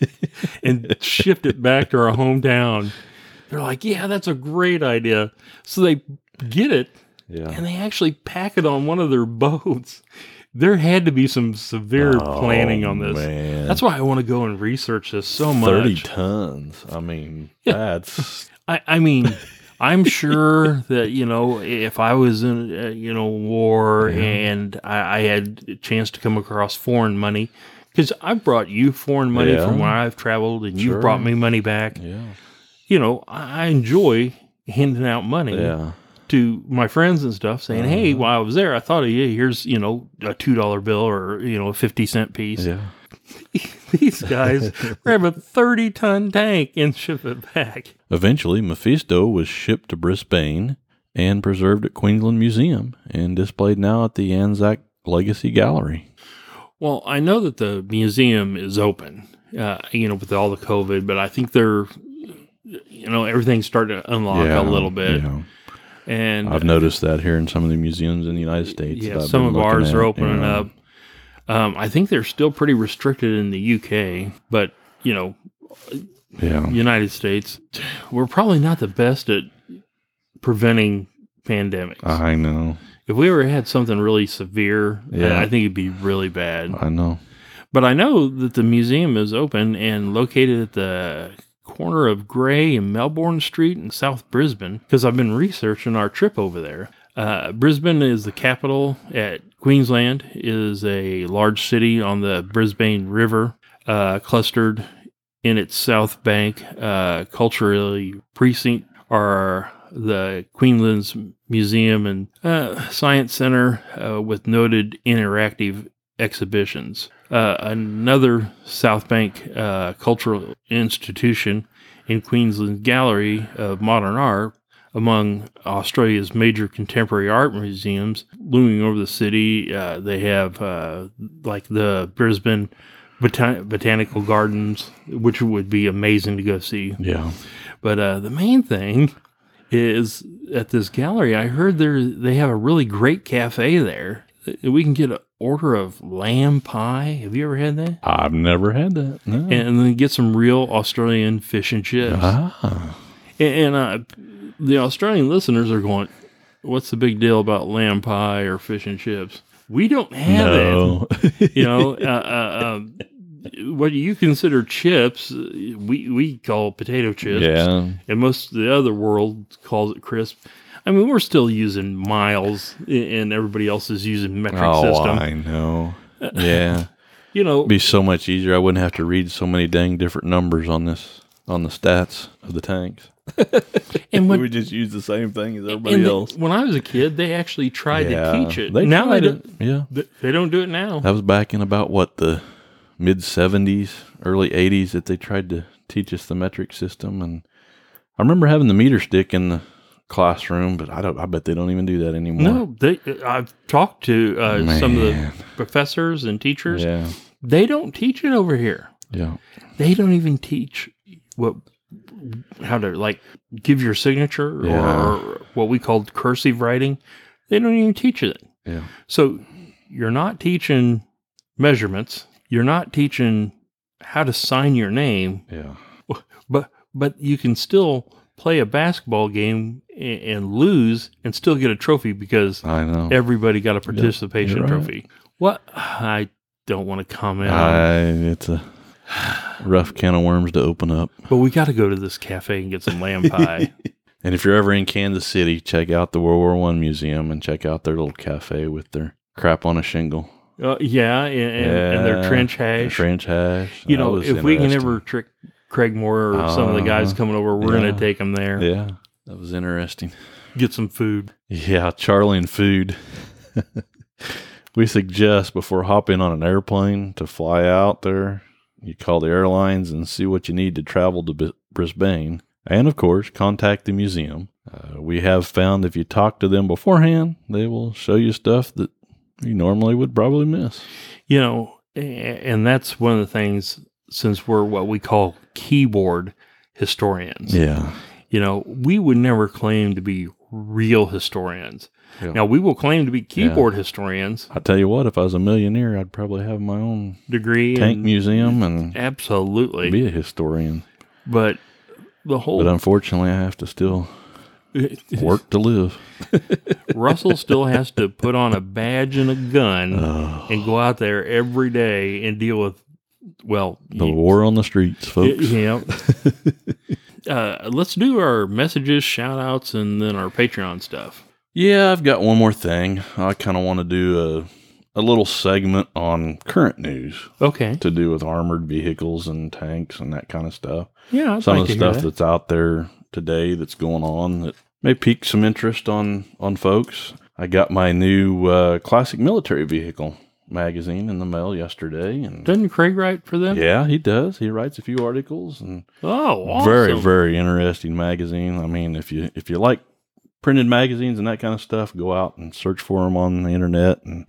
Speaker 1: [LAUGHS] and shipped it back to our hometown? They're like, yeah, that's a great idea. So they get it
Speaker 2: Yeah.
Speaker 1: and they actually pack it on one of their [LAUGHS] boats. There had to be some severe planning on this.
Speaker 2: Oh, Man.
Speaker 1: That's why I want to go and research this so much.
Speaker 2: 30 tons. I mean, that's
Speaker 1: I, I mean, I'm sure [LAUGHS] that you know if I was in uh, you know war and I, I had a chance to come across foreign money, because I've brought you foreign money
Speaker 2: Yeah.
Speaker 1: from where I've traveled, and you've brought me money back.
Speaker 2: yeah.
Speaker 1: You know, I enjoy handing out money
Speaker 2: Yeah.
Speaker 1: to my friends and stuff, saying, "Hey,
Speaker 2: Uh-huh.
Speaker 1: while I was there, I thought of you. Here's you know a two dollar bill or you know a fifty cent piece."
Speaker 2: Yeah. [LAUGHS]
Speaker 1: These guys [LAUGHS] grab a thirty ton tank and ship it back.
Speaker 2: Eventually, Mephisto was shipped to Brisbane and preserved at Queensland Museum and displayed now at the Anzac Legacy Gallery.
Speaker 1: Well, I know that the museum is open, uh, you know, with all the COVID, but I think they're, you know, everything's starting to unlock a little bit.
Speaker 2: Yeah.
Speaker 1: And
Speaker 2: I've noticed that here in some of the museums in the United States.
Speaker 1: yeah, some of ours
Speaker 2: at,
Speaker 1: are opening
Speaker 2: yeah.
Speaker 1: up. Um, I think they're still pretty restricted in the UK, but you know,
Speaker 2: Yeah.
Speaker 1: United States, we're probably not the best at preventing pandemics.
Speaker 2: I know.
Speaker 1: If we ever had something really severe,
Speaker 2: Yeah.
Speaker 1: I think it'd be really bad.
Speaker 2: I know.
Speaker 1: But I know that the museum is open and located at the corner of Grey and Melbourne Street in South Brisbane because I've been researching our trip over there. Uh, Brisbane is the capital at Queensland is a large city on the Brisbane River, uh, clustered in its south bank. Uh, culturally precinct are the Queensland's Museum and uh, Science Center uh, with noted interactive exhibitions. Uh, another South Bank uh, cultural institution in Queensland Gallery of Modern Art, among Australia's major contemporary art museums, looming over the city. Uh, they have uh, like the Brisbane Botan- Botanical Gardens, which would be amazing to go see.
Speaker 2: Yeah.
Speaker 1: But uh, the main thing is at this gallery, I heard there they have a really great cafe there. We can get an order of lamb pie. Have you ever had that?
Speaker 2: I've never had that. No.
Speaker 1: And then get some real Australian fish and chips.
Speaker 2: ah.
Speaker 1: And, and uh, the Australian listeners are going, "What's the big deal about lamb pie or fish and chips?" We don't have it. You know, [LAUGHS] uh, uh, um, what you consider chips, uh, we we call potato chips
Speaker 2: yeah.
Speaker 1: and most of the other world calls it crisp. I mean, we're still using miles, and everybody else is using metric
Speaker 2: Oh,
Speaker 1: system.
Speaker 2: I know. Yeah. [LAUGHS]
Speaker 1: You know,
Speaker 2: It'd be so much easier. I wouldn't have to read so many dang different numbers on this on the stats of the tanks. [LAUGHS]
Speaker 1: and
Speaker 2: we
Speaker 1: when,
Speaker 2: would just use the same thing as everybody
Speaker 1: and the-
Speaker 2: else.
Speaker 1: when I was a kid, they actually tried
Speaker 2: Yeah.
Speaker 1: to teach it.
Speaker 2: They
Speaker 1: now they don't.
Speaker 2: Yeah.
Speaker 1: They don't do it now.
Speaker 2: That was back in about what the mid seventies, early eighties that they tried to teach us the metric system and I remember having the meter stick in the classroom, but I don't I bet they don't even do that anymore.
Speaker 1: No, they. I've talked to uh, some of the professors and teachers.
Speaker 2: Yeah.
Speaker 1: They don't teach it over here.
Speaker 2: Yeah.
Speaker 1: They don't even teach what how to like give your signature
Speaker 2: Yeah.
Speaker 1: or what we called cursive writing. They don't even teach it.
Speaker 2: Yeah.
Speaker 1: So you're not teaching measurements. You're not teaching how to sign your name,
Speaker 2: Yeah.
Speaker 1: but but you can still play a basketball game and, and lose and still get a trophy because
Speaker 2: I know.
Speaker 1: everybody got a participation
Speaker 2: right.
Speaker 1: trophy. What I don't want to comment on,
Speaker 2: I, it's a rough can of worms to open up.
Speaker 1: but we got to go to this cafe and get some lamb [LAUGHS] pie.
Speaker 2: And if you're ever in Kansas City, check out the World War One Museum and check out their little cafe with their crap on a shingle.
Speaker 1: Uh, yeah, and, and, and their trench hash.
Speaker 2: Trench hash.
Speaker 1: you know, if we can ever trick Craig Moore or some of the guys
Speaker 2: Uh-huh.
Speaker 1: coming over, we're
Speaker 2: Yeah.
Speaker 1: going to take them there.
Speaker 2: Yeah, that was interesting.
Speaker 1: Get some food.
Speaker 2: Yeah, Charlie and food. [LAUGHS] we suggest before hopping on an airplane to fly out there, you call the airlines and see what you need to travel to Bis- Brisbane. And of course, contact the museum. Uh, we have found if you talk to them beforehand, they will show you stuff that you normally would probably miss.
Speaker 1: You know, and that's one of the things since we're what we call keyboard historians.
Speaker 2: Yeah.
Speaker 1: You know, we would never claim to be real historians.
Speaker 2: Yeah.
Speaker 1: Now, we will claim to be keyboard historians,
Speaker 2: I tell you what, if I was a millionaire, I'd probably have my own
Speaker 1: degree.
Speaker 2: tank
Speaker 1: and-
Speaker 2: museum and
Speaker 1: Absolutely.
Speaker 2: be a historian.
Speaker 1: but the whole
Speaker 2: But unfortunately, I have to still [LAUGHS] Work to live.
Speaker 1: Russell still has to put on a badge and a gun
Speaker 2: Oh,
Speaker 1: and go out there every day and deal with, well,
Speaker 2: the
Speaker 1: you-
Speaker 2: war on the streets, folks.
Speaker 1: Yeah. [LAUGHS] uh, let's do our messages, shout outs, and then our Patreon stuff.
Speaker 2: Yeah, I've got one more thing. I kind of want to do a a little segment on current news
Speaker 1: Okay.
Speaker 2: to do with armored vehicles and tanks and that kind of stuff.
Speaker 1: Yeah, I'd
Speaker 2: Some
Speaker 1: like
Speaker 2: of the stuff
Speaker 1: that.
Speaker 2: that's out there today that's going on that may pique some interest on on folks. I got my new uh, classic military vehicle magazine in the mail yesterday, and
Speaker 1: Doesn't Craig write for them?
Speaker 2: yeah, he does. He writes a few articles and
Speaker 1: Oh, awesome.
Speaker 2: very very interesting magazine. I mean, if you if you like printed magazines and that kind of stuff, go out and search for them on the internet and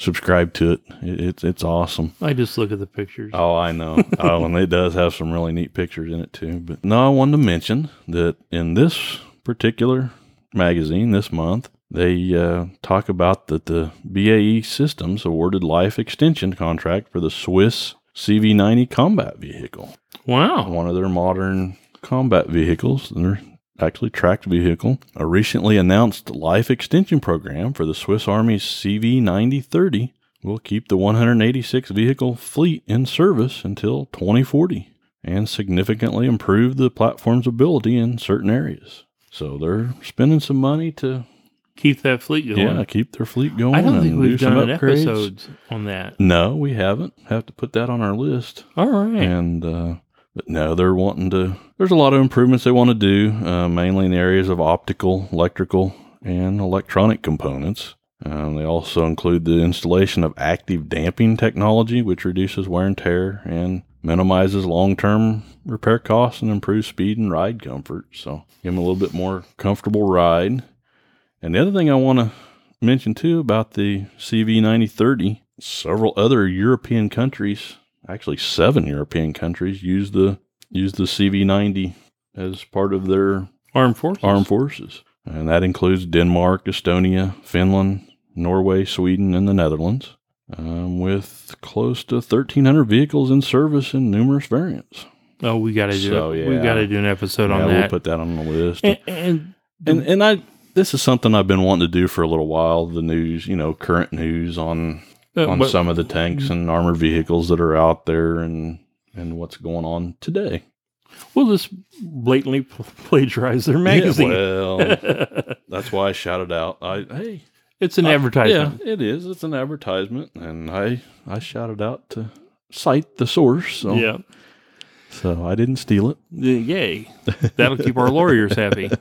Speaker 2: subscribe to it. it it's it's awesome.
Speaker 1: I just look at the pictures.
Speaker 2: Oh, I know. [LAUGHS] oh, and it does have some really neat pictures in it too. But no, I wanted to mention that in this particular magazine this month, they uh, talk about that the BAE Systems awarded life extension contract for the Swiss CV90 combat vehicle,
Speaker 1: Wow.
Speaker 2: one of their modern combat vehicles. They're actually tracked vehicle. A recently announced life extension program for the Swiss Army's CV9030 will keep the 186 vehicle fleet in service until 2040 and significantly improve the platform's ability in certain areas. So they're spending some money to
Speaker 1: Keep that fleet going.
Speaker 2: yeah keep their fleet going.
Speaker 1: I don't think we've
Speaker 2: do
Speaker 1: done
Speaker 2: upgrades.
Speaker 1: on that.
Speaker 2: No, we haven't. Have to put that on our list.
Speaker 1: All right.
Speaker 2: And uh, but no, they're wanting to. There's a lot of improvements they want to do, uh, mainly in the areas of optical, electrical, and electronic components. Um, they also include the installation of active damping technology, which reduces wear and tear and minimizes long-term repair costs and improves speed and ride comfort. So give them a little bit more comfortable ride. And the other thing I want to mention too about the CV9030, several other European countries, actually seven European countries, use the use the CV90 as part of their
Speaker 1: Armed forces.
Speaker 2: armed forces, and that includes Denmark, Estonia, Finland, Norway, Sweden, and the Netherlands, um, with close to 1,300 vehicles in service in numerous variants.
Speaker 1: Oh, we got to do
Speaker 2: So,
Speaker 1: it. We got to do an episode
Speaker 2: yeah,
Speaker 1: on that.
Speaker 2: we'll put that on the list.
Speaker 1: and, and
Speaker 2: and and I this is something I've been wanting to do for a little while. The news, you know, current news on
Speaker 1: uh,
Speaker 2: on
Speaker 1: but-
Speaker 2: some of the tanks and armored vehicles that are out there and and what's going on today.
Speaker 1: Well, this blatantly [LAUGHS] pl- plagiarize their magazine.
Speaker 2: Yeah, well, [LAUGHS] that's why I shouted out. I hey,
Speaker 1: it's an
Speaker 2: I-
Speaker 1: advertisement.
Speaker 2: yeah, it is. It's an advertisement, and I I shouted out to cite the source. So
Speaker 1: yeah.
Speaker 2: so I didn't steal it.
Speaker 1: Yay. That'll keep our lawyers happy. [LAUGHS]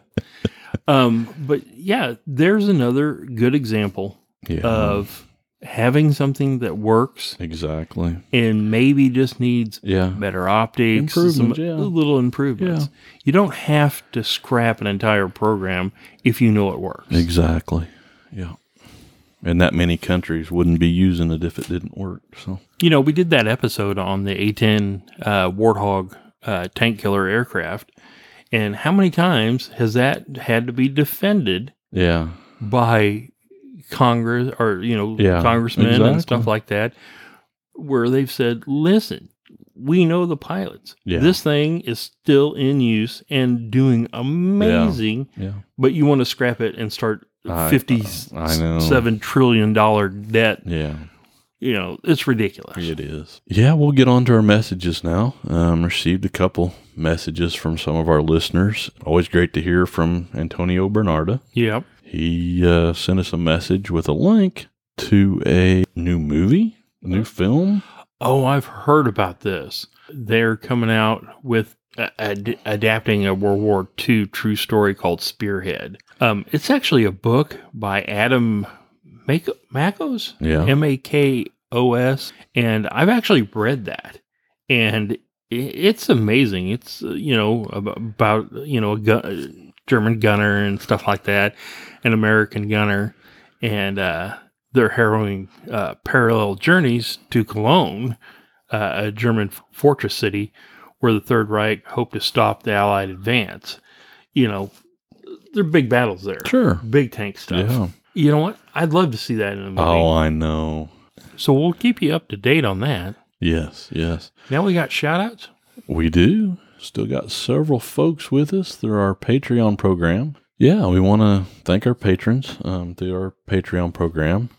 Speaker 1: Um, but yeah, there's another good example
Speaker 2: Yeah,
Speaker 1: of having something that works
Speaker 2: exactly.
Speaker 1: and maybe just needs
Speaker 2: Yeah,
Speaker 1: better optics, some
Speaker 2: yeah.
Speaker 1: little improvements.
Speaker 2: Yeah.
Speaker 1: You don't have to scrap an entire program if you know it works.
Speaker 2: exactly. Yeah, and that many countries wouldn't be using it if it didn't work. So
Speaker 1: You know, we did that episode on the A10 uh, Warthog uh, tank killer aircraft, and how many times has that had to be defended
Speaker 2: yeah,
Speaker 1: by Congress or you know
Speaker 2: Yeah,
Speaker 1: congressmen and stuff like that, where they've said, "Listen, we know the pilots.
Speaker 2: Yeah.
Speaker 1: This thing is still in use and doing amazing,
Speaker 2: yeah.
Speaker 1: but you want to scrap it and start."
Speaker 2: I,
Speaker 1: 57
Speaker 2: I
Speaker 1: trillion dollar debt.
Speaker 2: Yeah,
Speaker 1: You know, it's ridiculous.
Speaker 2: it is. Yeah, we'll get on to our messages now. Um, received a couple messages from some of our listeners. Always great to hear from Antonio Bernarda.
Speaker 1: Yep.
Speaker 2: He uh, sent us a message with a link to a new movie, a new film.
Speaker 1: Oh, I've heard about this. They're coming out with uh, ad- adapting a World War II true story called Spearhead. Um, it's actually a book by Adam Mako- Makos,
Speaker 2: Yeah.
Speaker 1: M A K O S, and I've actually read that, and it's amazing. It's uh, you know about you know a gun, German gunner and stuff like that, an American gunner, and uh, their harrowing uh, parallel journeys to Cologne, uh, a German fortress city, where the Third Reich hoped to stop the Allied advance. You know, they're big battles there,
Speaker 2: Sure.
Speaker 1: big tank stuff.
Speaker 2: Yeah.
Speaker 1: You know what? I'd love to see that in a movie.
Speaker 2: Oh, I know.
Speaker 1: So we'll keep you up to date on that.
Speaker 2: Yes, yes.
Speaker 1: Now we got shout outs.
Speaker 2: We do. Still got several folks with us through our Patreon program. Yeah, we want to thank our patrons um, through our Patreon program.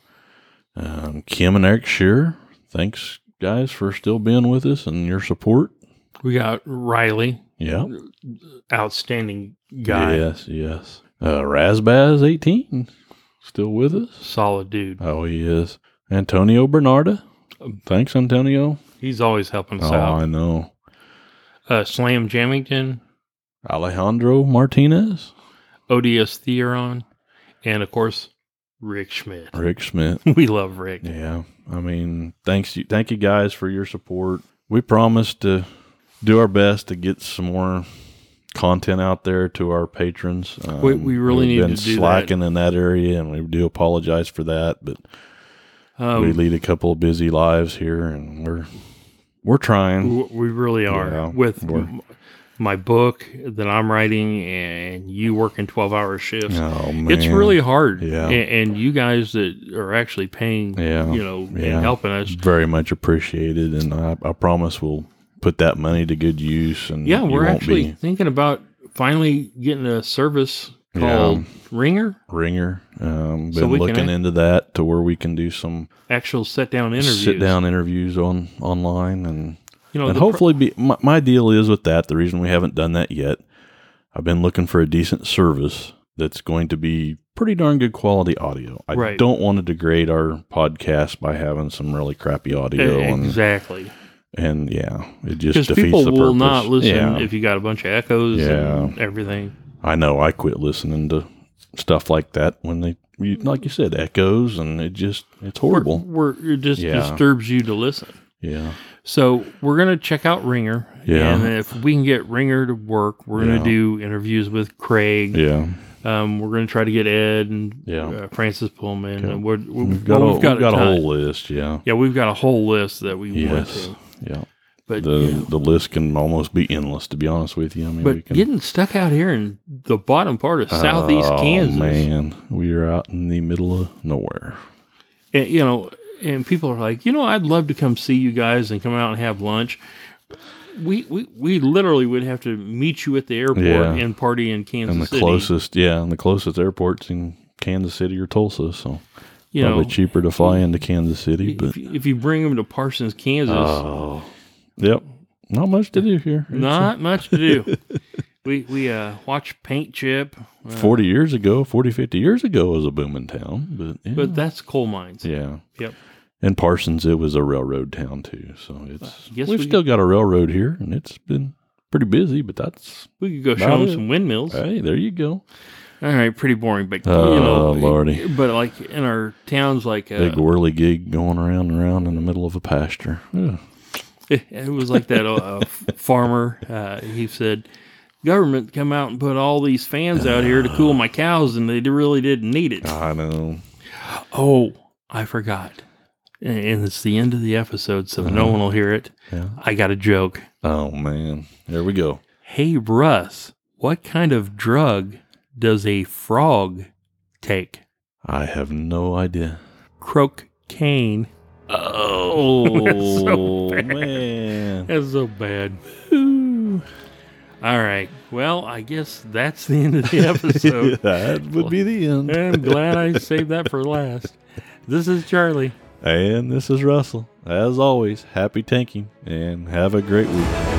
Speaker 2: Um, Kim and Eric Shearer, thanks guys for still being with us and your support.
Speaker 1: We got Riley,
Speaker 2: Yeah.
Speaker 1: outstanding guy,
Speaker 2: Yes, yes. Uh, Razbaz, 18, still with us.
Speaker 1: solid dude.
Speaker 2: Oh, he is. Antonio Bernarda. Thanks, Antonio.
Speaker 1: He's always helping us
Speaker 2: Oh,
Speaker 1: out.
Speaker 2: I know.
Speaker 1: Uh, Slam Jamington,
Speaker 2: Alejandro Martinez,
Speaker 1: ODS Theron, and of course Rick Schmidt. [LAUGHS]
Speaker 2: Rick Schmidt. [LAUGHS]
Speaker 1: we love Rick.
Speaker 2: Yeah, I mean, thanks you, thank you guys for your support. We promise to do our best to get some more content out there to our patrons. Um,
Speaker 1: We- we really
Speaker 2: we've
Speaker 1: need
Speaker 2: been
Speaker 1: to do that.
Speaker 2: in that area, and we do apologize for that. But
Speaker 1: Um,
Speaker 2: we lead a couple of busy lives here, and we're we're trying.
Speaker 1: we really are
Speaker 2: Yeah,
Speaker 1: with my book that I'm writing and you working 12 hour shifts.
Speaker 2: Oh man,
Speaker 1: It's really hard.
Speaker 2: Yeah.
Speaker 1: A- And, you guys that are actually paying,
Speaker 2: Yeah.
Speaker 1: you know,
Speaker 2: Yeah.
Speaker 1: and helping us.
Speaker 2: very much appreciated, and I, I promise we'll put that money to good use. And
Speaker 1: Yeah, we're actually
Speaker 2: be
Speaker 1: thinking about finally getting a service
Speaker 2: Yeah.
Speaker 1: called Ringr,
Speaker 2: ringr. Um, been
Speaker 1: can
Speaker 2: looking into that to where we can do some
Speaker 1: actual sit down interviews.
Speaker 2: sit down interviews on online and
Speaker 1: You know,
Speaker 2: and
Speaker 1: the pro-
Speaker 2: hopefully be my, my deal is with that the reason we haven't done that yet i've been looking for a decent service that's going to be pretty darn good quality audio i
Speaker 1: Right.
Speaker 2: don't want to degrade our podcast by having some really crappy audio
Speaker 1: exactly.
Speaker 2: and yeah it just defeats
Speaker 1: people
Speaker 2: the
Speaker 1: will
Speaker 2: purpose.
Speaker 1: not listen
Speaker 2: yeah,
Speaker 1: if you got a bunch of echoes
Speaker 2: Yeah.
Speaker 1: and everything.
Speaker 2: i know i quit listening to stuff like that when they like you said echoes and it just it's horrible
Speaker 1: We're, we're- it just
Speaker 2: Yeah.
Speaker 1: disturbs you to listen.
Speaker 2: yeah
Speaker 1: So we're gonna check out Ringr,
Speaker 2: Yeah.
Speaker 1: and if we can get Ringr to work, we're gonna
Speaker 2: Yeah.
Speaker 1: do interviews with Craig.
Speaker 2: yeah
Speaker 1: Um, we're gonna try to get Ed and
Speaker 2: Yeah.
Speaker 1: uh, Francis Pullman.
Speaker 2: Okay.
Speaker 1: And we
Speaker 2: we've got,
Speaker 1: well,
Speaker 2: a,
Speaker 1: we've got,
Speaker 2: we've got a, whole list yeah
Speaker 1: Yeah, we've got a whole list that we want to.
Speaker 2: yeah
Speaker 1: But
Speaker 2: the
Speaker 1: yeah.
Speaker 2: the list can almost be endless to be honest with you. I mean, we
Speaker 1: but
Speaker 2: can,
Speaker 1: getting stuck out here in the bottom part of southeast
Speaker 2: Oh,
Speaker 1: Kansas,
Speaker 2: man, we are out in the middle of nowhere.
Speaker 1: and, you know, and people are like, you know, I'd love to come see you guys and come out and have lunch. We we, we literally would have to meet you at the airport
Speaker 2: Yeah.
Speaker 1: and party in Kansas
Speaker 2: And the
Speaker 1: City.
Speaker 2: closest, yeah, and the closest airports in Kansas City or Tulsa, so
Speaker 1: you
Speaker 2: probably
Speaker 1: know,
Speaker 2: cheaper to fly into Kansas City. But
Speaker 1: if, you- if you bring them to Parsons, Kansas,
Speaker 2: oh, yep, not much to do here.
Speaker 1: Not much to do. [LAUGHS] we we uh, watch Paint Chip, uh,
Speaker 2: Forty years ago, 40, 50 years ago was a booming town, but yeah,
Speaker 1: but that's coal mines.
Speaker 2: yeah.
Speaker 1: Yep.
Speaker 2: And Parsons, it was a railroad town too, so it's we've
Speaker 1: we-
Speaker 2: still got a railroad here, and it's been pretty busy. But that's
Speaker 1: We could go show them
Speaker 2: it.
Speaker 1: some windmills.
Speaker 2: hey, there you go.
Speaker 1: All right, pretty boring, but
Speaker 2: Oh,
Speaker 1: you know,
Speaker 2: Lordy.
Speaker 1: But like in our towns, like uh,
Speaker 2: Big whirly gig going around and around in the middle of a pasture. Ugh. [LAUGHS]
Speaker 1: it, it was like that uh, farmer. Uh, he said, "Government come out and put all these fans out here to cool my cows, and they really didn't need it."
Speaker 2: I know.
Speaker 1: Oh, I forgot, and it's the end of the episode, so no
Speaker 2: Uh-huh.
Speaker 1: one will hear it.
Speaker 2: Yeah.
Speaker 1: I got a joke.
Speaker 2: Oh man. There we go.
Speaker 1: Hey Russ, what kind of drug does a frog take?
Speaker 2: I have no idea.
Speaker 1: Crocaine.
Speaker 2: Oh [LAUGHS]
Speaker 1: so
Speaker 2: man.
Speaker 1: That's so bad. All right. Well, I guess that's the end of the [LAUGHS] episode.
Speaker 2: that would be the end.
Speaker 1: I'm glad I saved that for last. This is Charlie.
Speaker 2: And this is Russell. As always, happy tanking and have a great week.